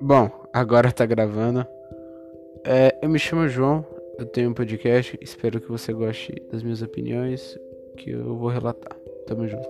Bom, agora tá gravando. É, eu me chamo João, eu tenho um podcast. Espero que você goste das minhas opiniões que eu vou relatar. Tamo junto.